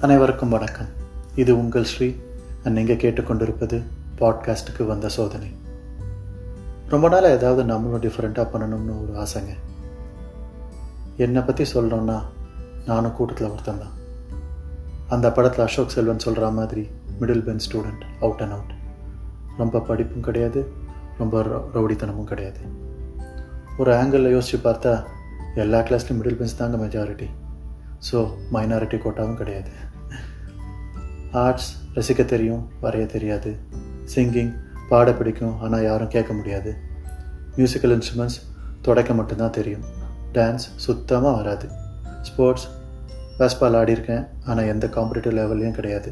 அனைவருக்கும் வணக்கம். இது உங்கள் ஸ்ரீ நீங்கள் கேட்டுக்கொண்டிருப்பது பாட்காஸ்ட்டுக்கு வந்த சோதனை. ரொம்ப நாள் ஏதாவது நம்மளும் டிஃப்ரெண்ட்டாக பண்ணணும்னு ஒரு ஆசைங்க. என்னை பற்றி சொல்லணும்னா நானும் கூட்டத்தில் ஒருத்தன் தான். அந்த படத்தில் அசோக் செல்வன் சொல்கிற மாதிரி middle bench student out and out ரொம்ப படிப்பும் கிடையாது ரொம்ப ரவுடித்தனமும் கிடையாது. ஒரு ஆங்கிளில் யோசித்து பார்த்தா எல்லா கிளாஸ்லையும் மிடில் பென்ஸ் தாங்க மெஜாரிட்டி ஸோ மைனாரிட்டி கோட்டாவும் கிடையாது. ஆர்ட்ஸ் ரசிக்க தெரியும் வரைய தெரியாது. சிங்கிங் பாட பிடிக்கும் ஆனால் யாரும் கேட்க முடியாது. மியூசிக்கல் இன்ஸ்ட்ருமெண்ட்ஸ் தொடக்க மட்டும்தான் தெரியும். டான்ஸ் சுத்தமாக வராது. ஸ்போர்ட்ஸ் பேஸ்பால் ஆடியிருக்கேன் ஆனால் எந்த காம்படிட்டிவ் லெவல்லையும் கிடையாது.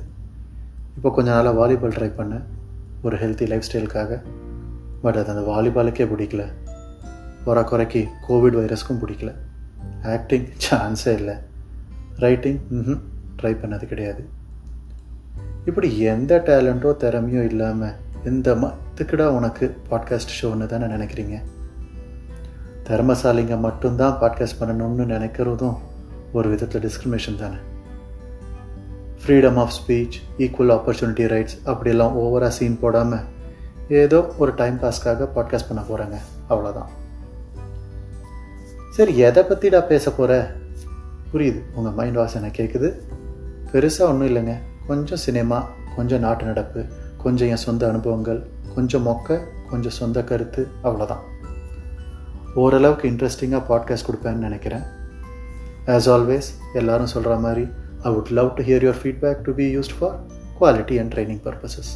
இப்போ கொஞ்ச நாளாக வாலிபால் ட்ரை பண்ணேன் ஒரு ஹெல்த்தி லைஃப் ஸ்டைலுக்காக பட் அது அந்த வாலிபாலுக்கே பிடிக்கல. குறை குறைக்கு கோவிட் வைரஸ்க்கும் பிடிக்கல. ஆக்டிங் சான்ஸே இல்லை. ரைட்டிங் ம் ட்ரை பண்ணது கிடையாது. இப்படி எந்த டேலண்ட்டோ திறமையோ இல்லாமல் இந்த மத்துக்குடா உனக்கு பாட்காஸ்ட் ஷோன்னு தானே நினைக்கிறீங்க? திறமசாலிங்க மட்டும்தான் பாட்காஸ்ட் பண்ணணும்னு நினைக்கிறதும் ஒரு விதத்தில் டிஸ்கிரிமினேஷன் தானே. Freedom of speech equal opportunity rights அப்படியெல்லாம் ஓவராக சீன் போடாமல் ஏதோ ஒரு டைம் பாஸ்க்காக பாட்காஸ்ட் பண்ண போகிறேங்க அவ்வளோதான் சரி எதை பற்றிடா பேச போகிற புரியுது. உங்கள் மைண்ட் வாசனை கேட்குது பெருசாக ஒன்றும் இல்லைங்க. கொஞ்சம் சினிமா கொஞ்சம் நாட்டு நடப்பு கொஞ்சம் என் சொந்த அனுபவங்கள் கொஞ்சம் மொக்க கொஞ்சம் சொந்த கருத்து அவ்வளோதான் ஓரளவுக்கு இன்ட்ரெஸ்டிங்காக பாட்காஸ்ட் கொடுப்பேன்னு நினைக்கிறேன். ஆஸ் ஆல்வேஸ் எல்லாரும் சொல்கிற மாதிரி I would love to hear your feedback to be used for quality and training purposes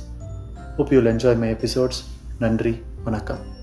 hope you'll enjoy my episodes நன்றி வணக்கம்.